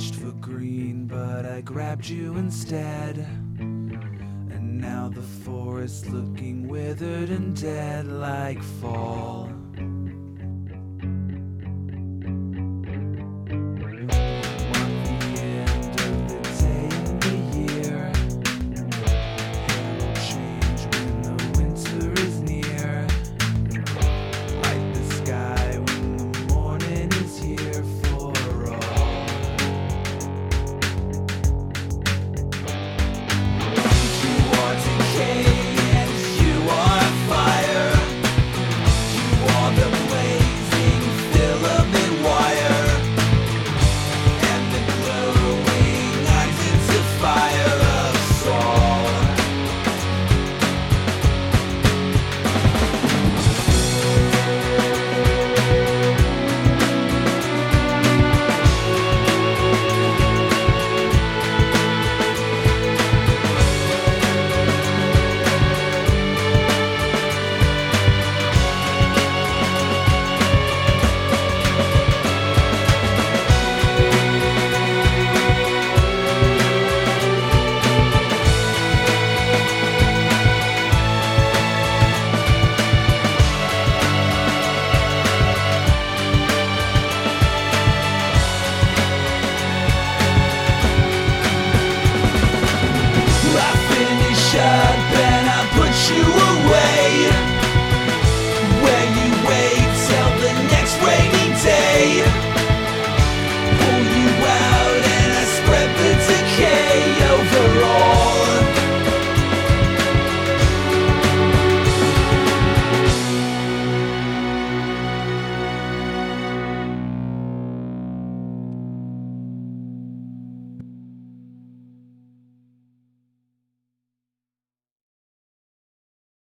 reached for green, but I grabbed you instead. And now the forest looking withered and dead like fall.